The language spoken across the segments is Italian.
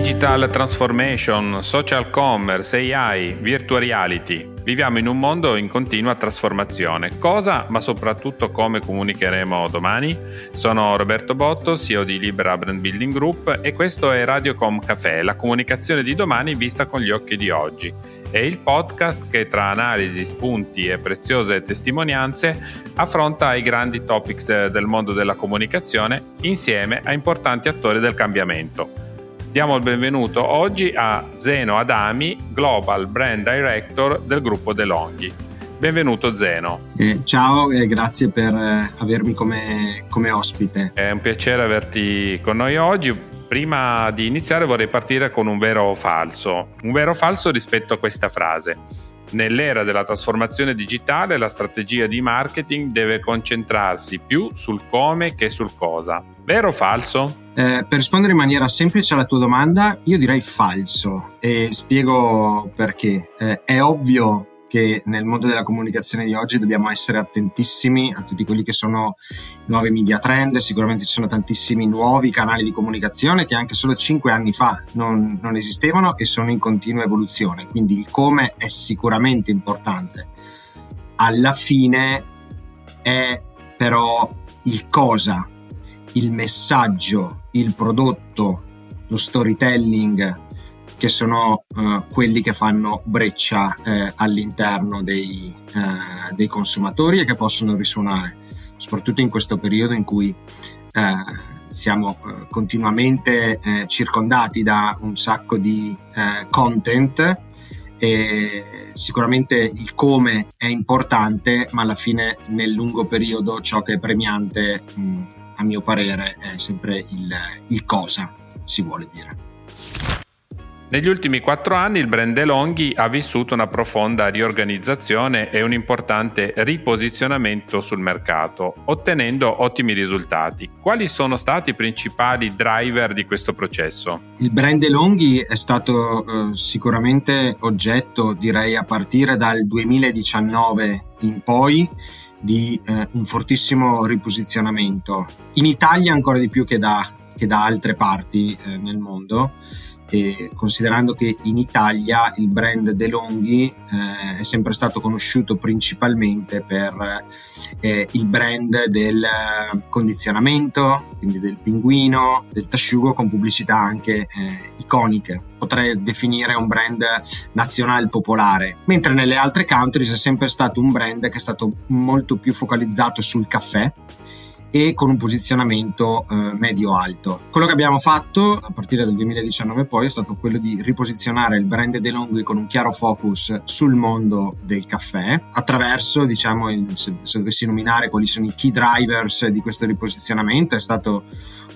Digital transformation, social commerce, AI, virtual reality. Viviamo in un mondo in continua trasformazione. Cosa, ma soprattutto come comunicheremo domani? Sono Roberto Botto, CEO di Libera Brand Building Group e questo è Radiocom Café, la comunicazione di domani vista con gli occhi di oggi. È il podcast che tra analisi, spunti e preziose testimonianze affronta i grandi topics del mondo della comunicazione insieme a importanti attori del cambiamento. Diamo il benvenuto oggi a Zeno Adami, Global Brand Director del gruppo DeLonghi. Benvenuto Zeno. Eh, ciao e grazie per eh, avermi come, come ospite. È un piacere averti con noi oggi. Prima di iniziare vorrei partire con un vero o falso. Un vero o falso rispetto a questa frase. Nell'era della trasformazione digitale la strategia di marketing deve concentrarsi più sul come che sul cosa. Vero o falso? Eh, per rispondere in maniera semplice alla tua domanda, io direi falso e spiego perché. Eh, è ovvio che nel mondo della comunicazione di oggi dobbiamo essere attentissimi a tutti quelli che sono nuovi media trend, sicuramente ci sono tantissimi nuovi canali di comunicazione che anche solo cinque anni fa non, non esistevano e sono in continua evoluzione, quindi il come è sicuramente importante. Alla fine è però il cosa il messaggio, il prodotto, lo storytelling, che sono uh, quelli che fanno breccia uh, all'interno dei, uh, dei, consumatori e che possono risuonare, soprattutto in questo periodo in cui siamo continuamente circondati da un sacco di content e sicuramente il come è importante, ma alla fine nel lungo periodo ciò che è premiante mh, a mio parere è sempre il, il cosa si vuole dire. Negli ultimi quattro anni il brand DeLonghi ha vissuto una profonda riorganizzazione e un importante riposizionamento sul mercato, ottenendo ottimi risultati. Quali sono stati i principali driver di questo processo? Il brand DeLonghi è stato eh, sicuramente oggetto, direi a partire dal 2019 in poi, di eh, un fortissimo riposizionamento. In Italia ancora di più che da, che da altre parti eh, nel mondo e considerando che in Italia il brand DeLonghi eh, è sempre stato conosciuto principalmente per eh, il brand del condizionamento, quindi del pinguino, del tasciugo con pubblicità anche eh, iconiche. Potrei definire un brand nazionale popolare, mentre nelle altre countries è sempre stato un brand che è stato molto più focalizzato sul caffè e con un posizionamento eh, medio-alto. Quello che abbiamo fatto a partire dal 2019 poi è stato quello di riposizionare il brand DeLonghi con un chiaro focus sul mondo del caffè attraverso, diciamo, il, se, se dovessi nominare quali sono i key drivers di questo riposizionamento, è stato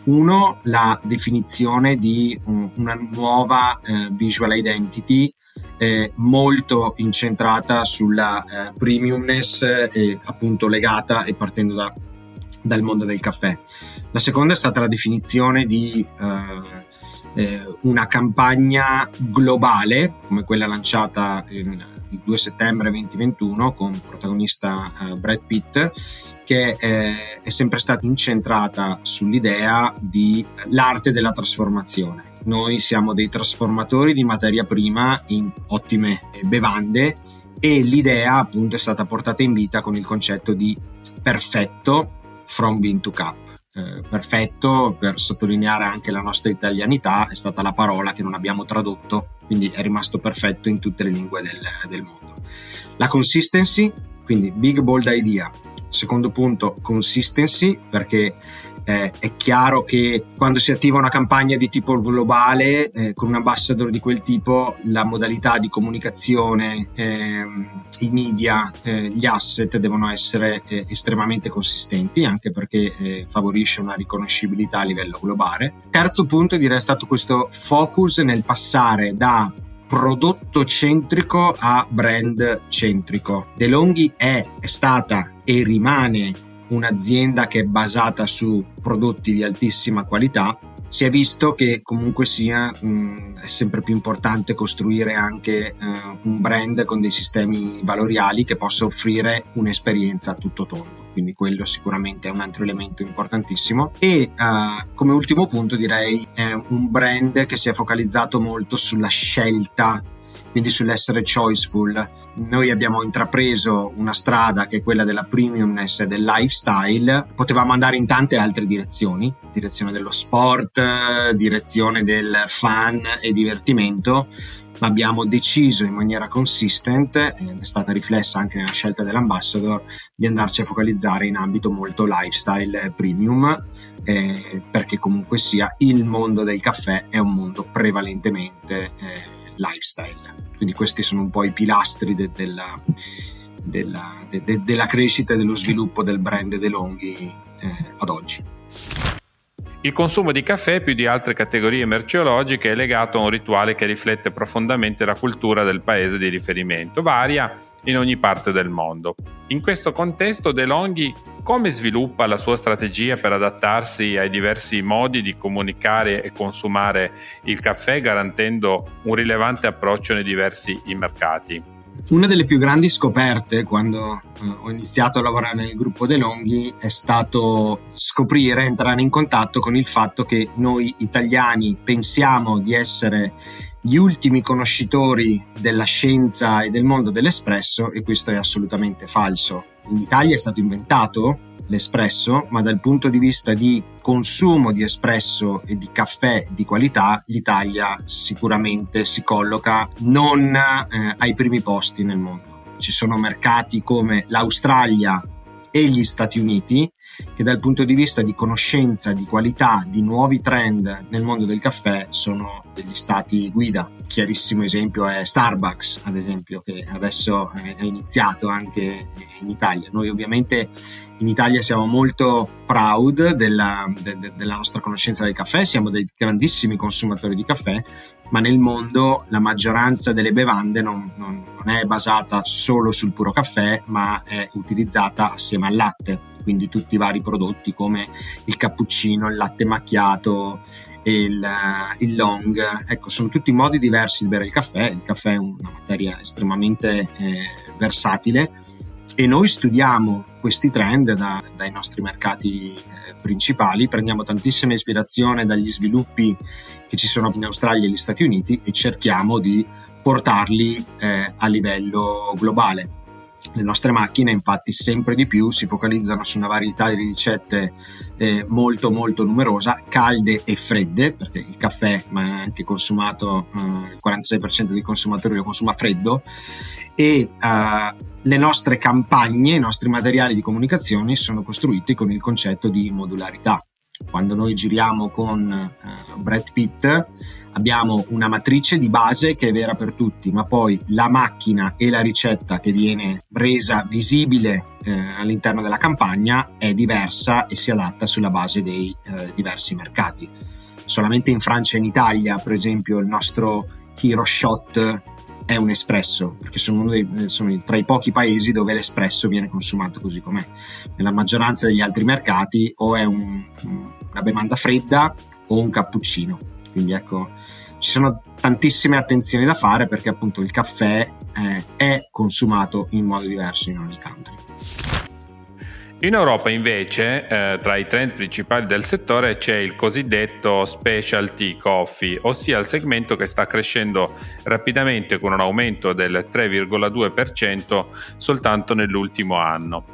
uno, la definizione di um, una nuova eh, visual identity eh, molto incentrata sulla eh, premiumness e appunto legata e partendo da dal mondo del caffè. La seconda è stata la definizione di eh, eh, una campagna globale, come quella lanciata il, il 2 settembre 2021 con protagonista eh, Brad Pitt, che eh, è sempre stata incentrata sull'idea di l'arte della trasformazione. Noi siamo dei trasformatori di materia prima in ottime bevande e l'idea appunto è stata portata in vita con il concetto di perfetto From Bean to Cup. Eh, perfetto per sottolineare anche la nostra italianità è stata la parola che non abbiamo tradotto, quindi è rimasto perfetto in tutte le lingue del, del mondo. La consistency, quindi big bold idea. Secondo punto, consistency, perché eh, è chiaro che quando si attiva una campagna di tipo globale eh, con un ambassador di quel tipo la modalità di comunicazione ehm, i media eh, gli asset devono essere eh, estremamente consistenti anche perché eh, favorisce una riconoscibilità a livello globale terzo punto direi è stato questo focus nel passare da prodotto centrico a brand centrico. DeLonghi è, è stata e rimane un'azienda che è basata su prodotti di altissima qualità, si è visto che comunque sia mh, è sempre più importante costruire anche uh, un brand con dei sistemi valoriali che possa offrire un'esperienza a tutto tondo. quindi quello sicuramente è un altro elemento importantissimo. E uh, come ultimo punto direi è un brand che si è focalizzato molto sulla scelta quindi sull'essere choiceful. Noi abbiamo intrapreso una strada che è quella della premiumness e del lifestyle, potevamo andare in tante altre direzioni, direzione dello sport, direzione del fun e divertimento, ma abbiamo deciso in maniera consistente, ed è stata riflessa anche nella scelta dell'ambassador, di andarci a focalizzare in ambito molto lifestyle premium, eh, perché comunque sia il mondo del caffè è un mondo prevalentemente eh, lifestyle. Quindi questi sono un po' i pilastri de- della, della, de- de- della, crescita e dello sviluppo del brand DeLonghi eh, ad oggi. Il consumo di caffè più di altre categorie merceologiche è legato a un rituale che riflette profondamente la cultura del paese di riferimento, varia in ogni parte del mondo. In questo contesto DeLonghi come sviluppa la sua strategia per adattarsi ai diversi modi di comunicare e consumare il caffè garantendo un rilevante approccio nei diversi mercati? Una delle più grandi scoperte quando eh, ho iniziato a lavorare nel gruppo De Longhi è stato scoprire, entrare in contatto con il fatto che noi italiani pensiamo di essere gli ultimi conoscitori della scienza e del mondo dell'espresso e questo è assolutamente falso. In Italia è stato inventato l'espresso, ma dal punto di vista di consumo di espresso e di caffè di qualità, l'Italia sicuramente si colloca non eh, ai primi posti nel mondo. Ci sono mercati come l'Australia e gli Stati Uniti che dal punto di vista di conoscenza, di qualità, di nuovi trend nel mondo del caffè sono degli stati guida. Chiarissimo esempio è Starbucks, ad esempio, che adesso è iniziato anche in Italia. Noi ovviamente in Italia siamo molto proud della, de, de, della nostra conoscenza del caffè, siamo dei grandissimi consumatori di caffè, ma nel mondo la maggioranza delle bevande non, non, non è basata solo sul puro caffè, ma è utilizzata assieme al latte quindi tutti i vari prodotti come il cappuccino, il latte macchiato, il, il long, ecco sono tutti modi diversi di bere il caffè, il caffè è una materia estremamente eh, versatile. E noi studiamo questi trend da, dai nostri mercati eh, principali, prendiamo tantissima ispirazione dagli sviluppi che ci sono in Australia e negli Stati Uniti e cerchiamo di portarli eh, a livello globale. Le nostre macchine infatti sempre di più si focalizzano su una varietà di ricette eh, molto molto numerosa, calde e fredde, perché il caffè ma anche consumato, eh, il 46% dei consumatori lo consuma freddo e eh, le nostre campagne, i nostri materiali di comunicazione sono costruiti con il concetto di modularità. Quando noi giriamo con eh, Brad Pitt abbiamo una matrice di base che è vera per tutti, ma poi la macchina e la ricetta che viene resa visibile eh, all'interno della campagna è diversa e si adatta sulla base dei eh, diversi mercati. Solamente in Francia e in Italia, per esempio, il nostro Hero Shot è un espresso, perché sono, dei, sono, tra i pochi paesi dove l'espresso viene consumato così com'è. Nella maggioranza degli altri mercati o è un, una bevanda fredda o un cappuccino. Quindi ecco, ci sono tantissime attenzioni da fare perché appunto il caffè eh, è consumato in modo diverso in ogni country. In Europa invece, eh, tra i trend principali del settore c'è il cosiddetto specialty coffee, ossia il segmento che sta crescendo rapidamente con un aumento del 3,2% soltanto nell'ultimo anno.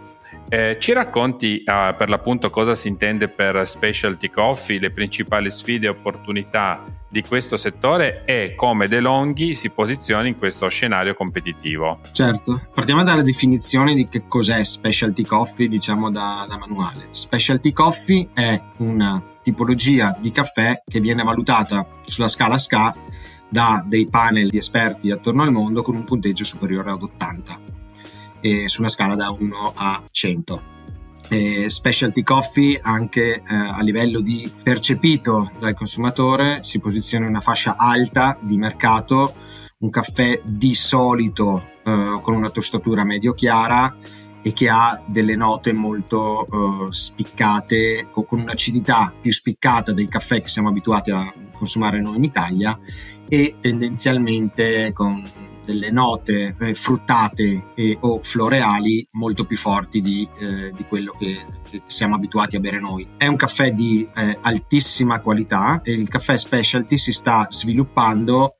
Eh, ci racconti uh, per l'appunto cosa si intende per specialty coffee, le principali sfide e opportunità di questo settore e come DeLonghi si posiziona in questo scenario competitivo? Certo, partiamo dalla definizione di che cos'è specialty coffee, diciamo da, da manuale. Specialty coffee è una tipologia di caffè che viene valutata sulla scala SCA da dei panel di esperti attorno al mondo con un punteggio superiore ad 80 eh, su una scala da 1 a 100. Eh, specialty coffee anche eh, a livello di percepito dal consumatore si posiziona in una fascia alta di mercato, un caffè di solito eh, con una tostatura medio chiara e che ha delle note molto uh, spiccate, con, con, un'acidità più spiccata del caffè che siamo abituati a consumare noi in Italia e tendenzialmente con delle note eh, fruttate e, o floreali molto più forti di, eh, di quello che, che, siamo abituati a bere noi. È un caffè di eh, altissima qualità e il caffè specialty si sta sviluppando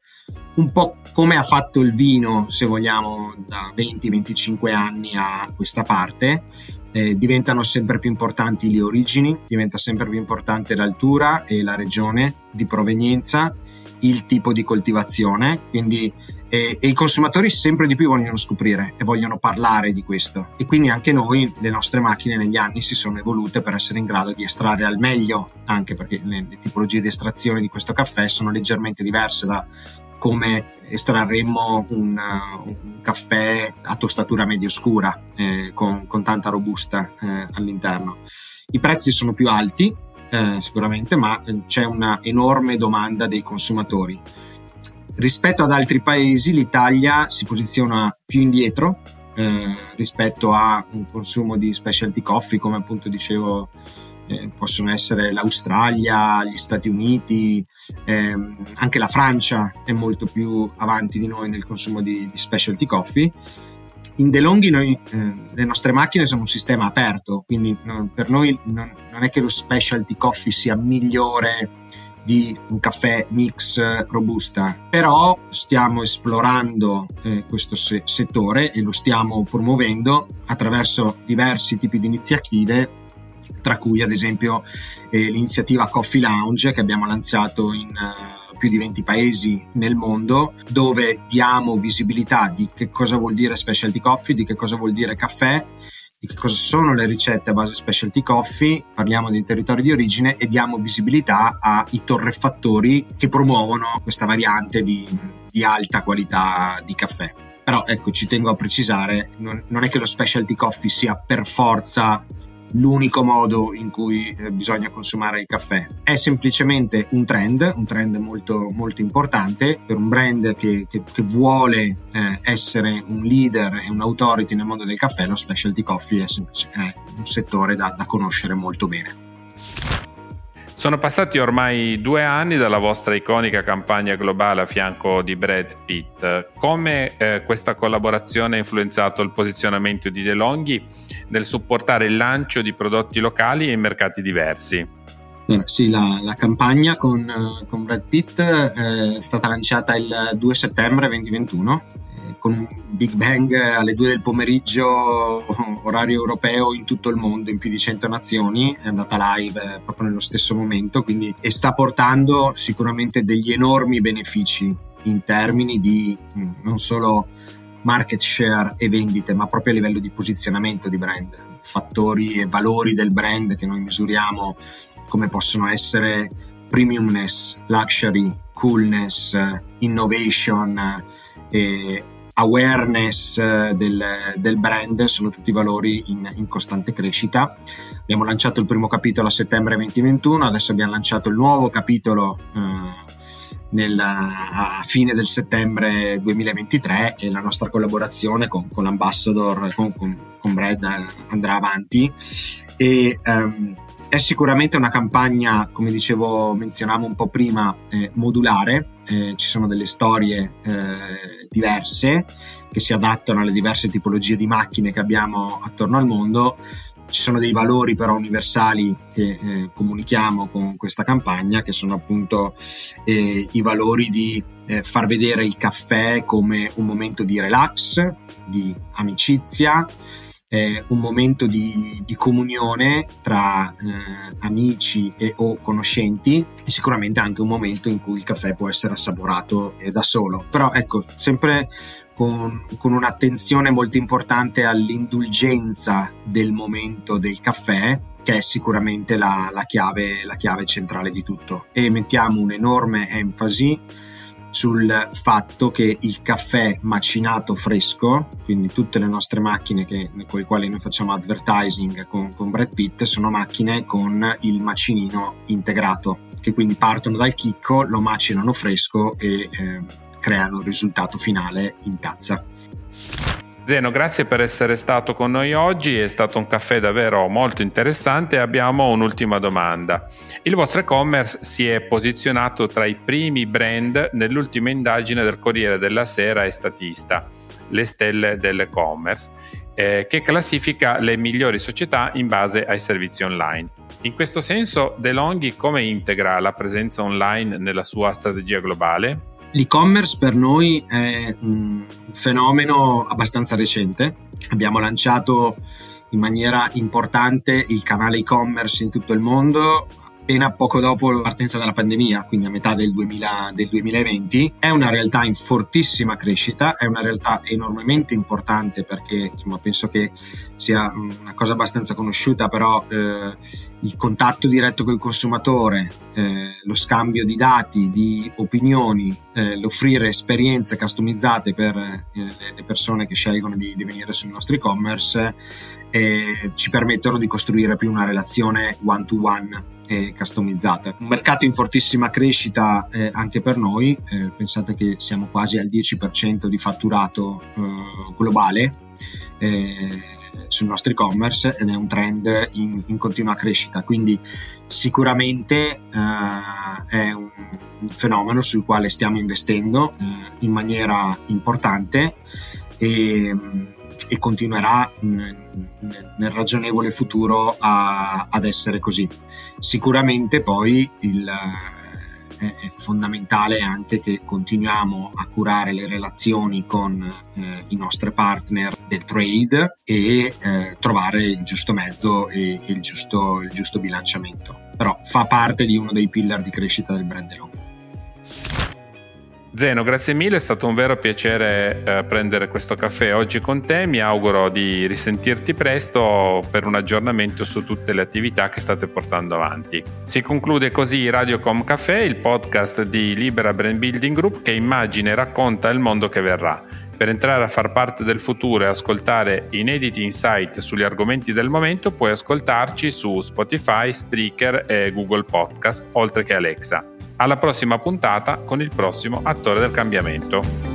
un po' come ha fatto il vino, se vogliamo, da 20-25 anni a questa parte. Eh, diventano sempre più importanti le origini, diventa sempre più importante l'altura e la regione di provenienza il tipo di coltivazione, quindi e, e, i consumatori sempre di più vogliono scoprire e vogliono parlare di questo e quindi anche noi, le nostre macchine negli anni si sono evolute per essere in grado di estrarre al meglio, anche perché le, le tipologie di estrazione di questo caffè sono leggermente diverse da come estrarremmo un, un caffè a tostatura medio scura eh, con, con, tanta robusta eh, all'interno. I prezzi sono più alti, eh, sicuramente, ma eh, c'è una enorme domanda dei consumatori. Rispetto ad altri paesi, l'Italia si posiziona più indietro eh, rispetto a un consumo di specialty coffee, come appunto dicevo, eh, possono essere l'Australia, gli Stati Uniti, ehm, anche la Francia è molto più avanti di noi nel consumo di, di specialty coffee in DeLonghi noi, eh, le nostre macchine sono un sistema aperto, quindi no, per noi non, non, è che lo specialty coffee sia migliore di un caffè mix robusta, però stiamo esplorando eh, questo se- settore e lo stiamo promuovendo attraverso diversi tipi di iniziative tra cui ad esempio eh, l'iniziativa Coffee Lounge che abbiamo lanciato in uh, più di 20 paesi nel mondo dove diamo visibilità di che cosa vuol dire specialty coffee, di che cosa vuol dire caffè, di che cosa sono le ricette a base specialty coffee, parliamo dei territori di origine e diamo visibilità ai torrefattori che promuovono questa variante di, di alta qualità di caffè. Però ecco, ci tengo a precisare, non, non è che lo specialty coffee sia per forza l'unico modo in cui eh, bisogna consumare il caffè. È semplicemente un trend, un trend molto, molto importante per un brand che, che, che vuole eh, essere un leader e un authority nel mondo del caffè, lo specialty coffee è, è un settore da, da conoscere molto bene. Sono passati ormai due anni dalla vostra iconica campagna globale a fianco di Brad Pitt. Come eh, questa collaborazione ha influenzato il posizionamento di DeLonghi nel supportare il lancio di prodotti locali in mercati diversi? Sì, la, la, campagna con, eh, con Brad Pitt eh, è stata lanciata il 2 settembre 2021 con un Big Bang alle 2 del pomeriggio, orario europeo in tutto il mondo, in più di 100 nazioni, è andata live eh, proprio nello stesso momento, quindi e sta portando sicuramente degli enormi benefici in termini di mm, non solo market share e vendite, ma proprio a livello di posizionamento di brand, fattori e valori del brand che noi misuriamo come possono essere premiumness, luxury, coolness, innovation e awareness eh, del, del, brand sono tutti valori in, in, costante crescita. Abbiamo lanciato il primo capitolo a settembre 2021, adesso abbiamo lanciato il nuovo capitolo eh, nel, a fine del settembre 2023 e la nostra collaborazione con, con l'ambassador, con, con, con, Brad andrà avanti. E, um, è sicuramente una campagna, come dicevo, menzionavo un po' prima, eh, modulare, eh, ci sono delle storie eh, diverse che si adattano alle diverse tipologie di macchine che abbiamo attorno al mondo, ci sono dei valori però universali che eh, comunichiamo con questa campagna, che sono appunto eh, i valori di eh, far vedere il caffè come un momento di relax, di amicizia, eh, un momento di, di comunione tra eh, amici e o conoscenti e sicuramente anche un momento in cui il caffè può essere assaporato eh, da solo. Però ecco, sempre con, con, un'attenzione molto importante all'indulgenza del momento del caffè che è sicuramente la, la, chiave, la chiave centrale di tutto e mettiamo un'enorme enfasi sul fatto che il caffè macinato fresco, quindi tutte le nostre macchine che, con le quali noi facciamo advertising con, con Brad Pitt, sono macchine con il macinino integrato, che quindi partono dal chicco, lo macinano fresco e eh, creano il risultato finale in tazza. Zeno, grazie per essere stato con noi oggi, è stato un caffè davvero molto interessante abbiamo un'ultima domanda. Il vostro e-commerce si è posizionato tra i primi brand nell'ultima indagine del Corriere della Sera e Statista, le stelle dell'e-commerce, eh, che classifica le migliori società in base ai servizi online. In questo senso, DeLonghi come integra la presenza online nella sua strategia globale? L'e-commerce per noi è un fenomeno abbastanza recente. Abbiamo lanciato in maniera importante il canale e-commerce in tutto il mondo appena poco dopo la partenza della pandemia, quindi a metà del, 2000, del 2020. È una realtà in fortissima crescita, è una realtà enormemente importante perché insomma, penso che sia una cosa abbastanza conosciuta, però eh, il contatto diretto con il consumatore, eh, lo scambio di dati, di opinioni, eh, l'offrire esperienze customizzate per eh, le persone che scelgono di, di venire sul nostro e-commerce eh, ci permettono di costruire più una relazione one to one e customizzata. Un mercato in fortissima crescita eh, anche per noi, eh, pensate che siamo quasi al 10% di fatturato eh, globale eh, sul nostro e-commerce ed è un trend in, in continua crescita, quindi sicuramente eh, è un fenomeno sul quale stiamo investendo eh, in maniera importante e e continuerà nel ragionevole futuro a, ad essere così. Sicuramente poi il, è, è, fondamentale anche che continuiamo a curare le relazioni con eh, i nostri partner del trade e eh, trovare il giusto mezzo e, e il, giusto, il giusto bilanciamento. Però fa parte di uno dei pillar di crescita del brand Elon. Zeno, grazie mille, è stato un vero piacere eh, prendere questo caffè oggi con te, mi auguro di risentirti presto per un aggiornamento su tutte le attività che state portando avanti. Si conclude così Radiocom Café, il podcast di Libera Brand Building Group che immagina e racconta il mondo che verrà. Per entrare a far parte del futuro e ascoltare inediti insight sugli argomenti del momento puoi ascoltarci su Spotify, Spreaker e Google Podcast, oltre che Alexa. Alla prossima puntata con il prossimo attore del cambiamento.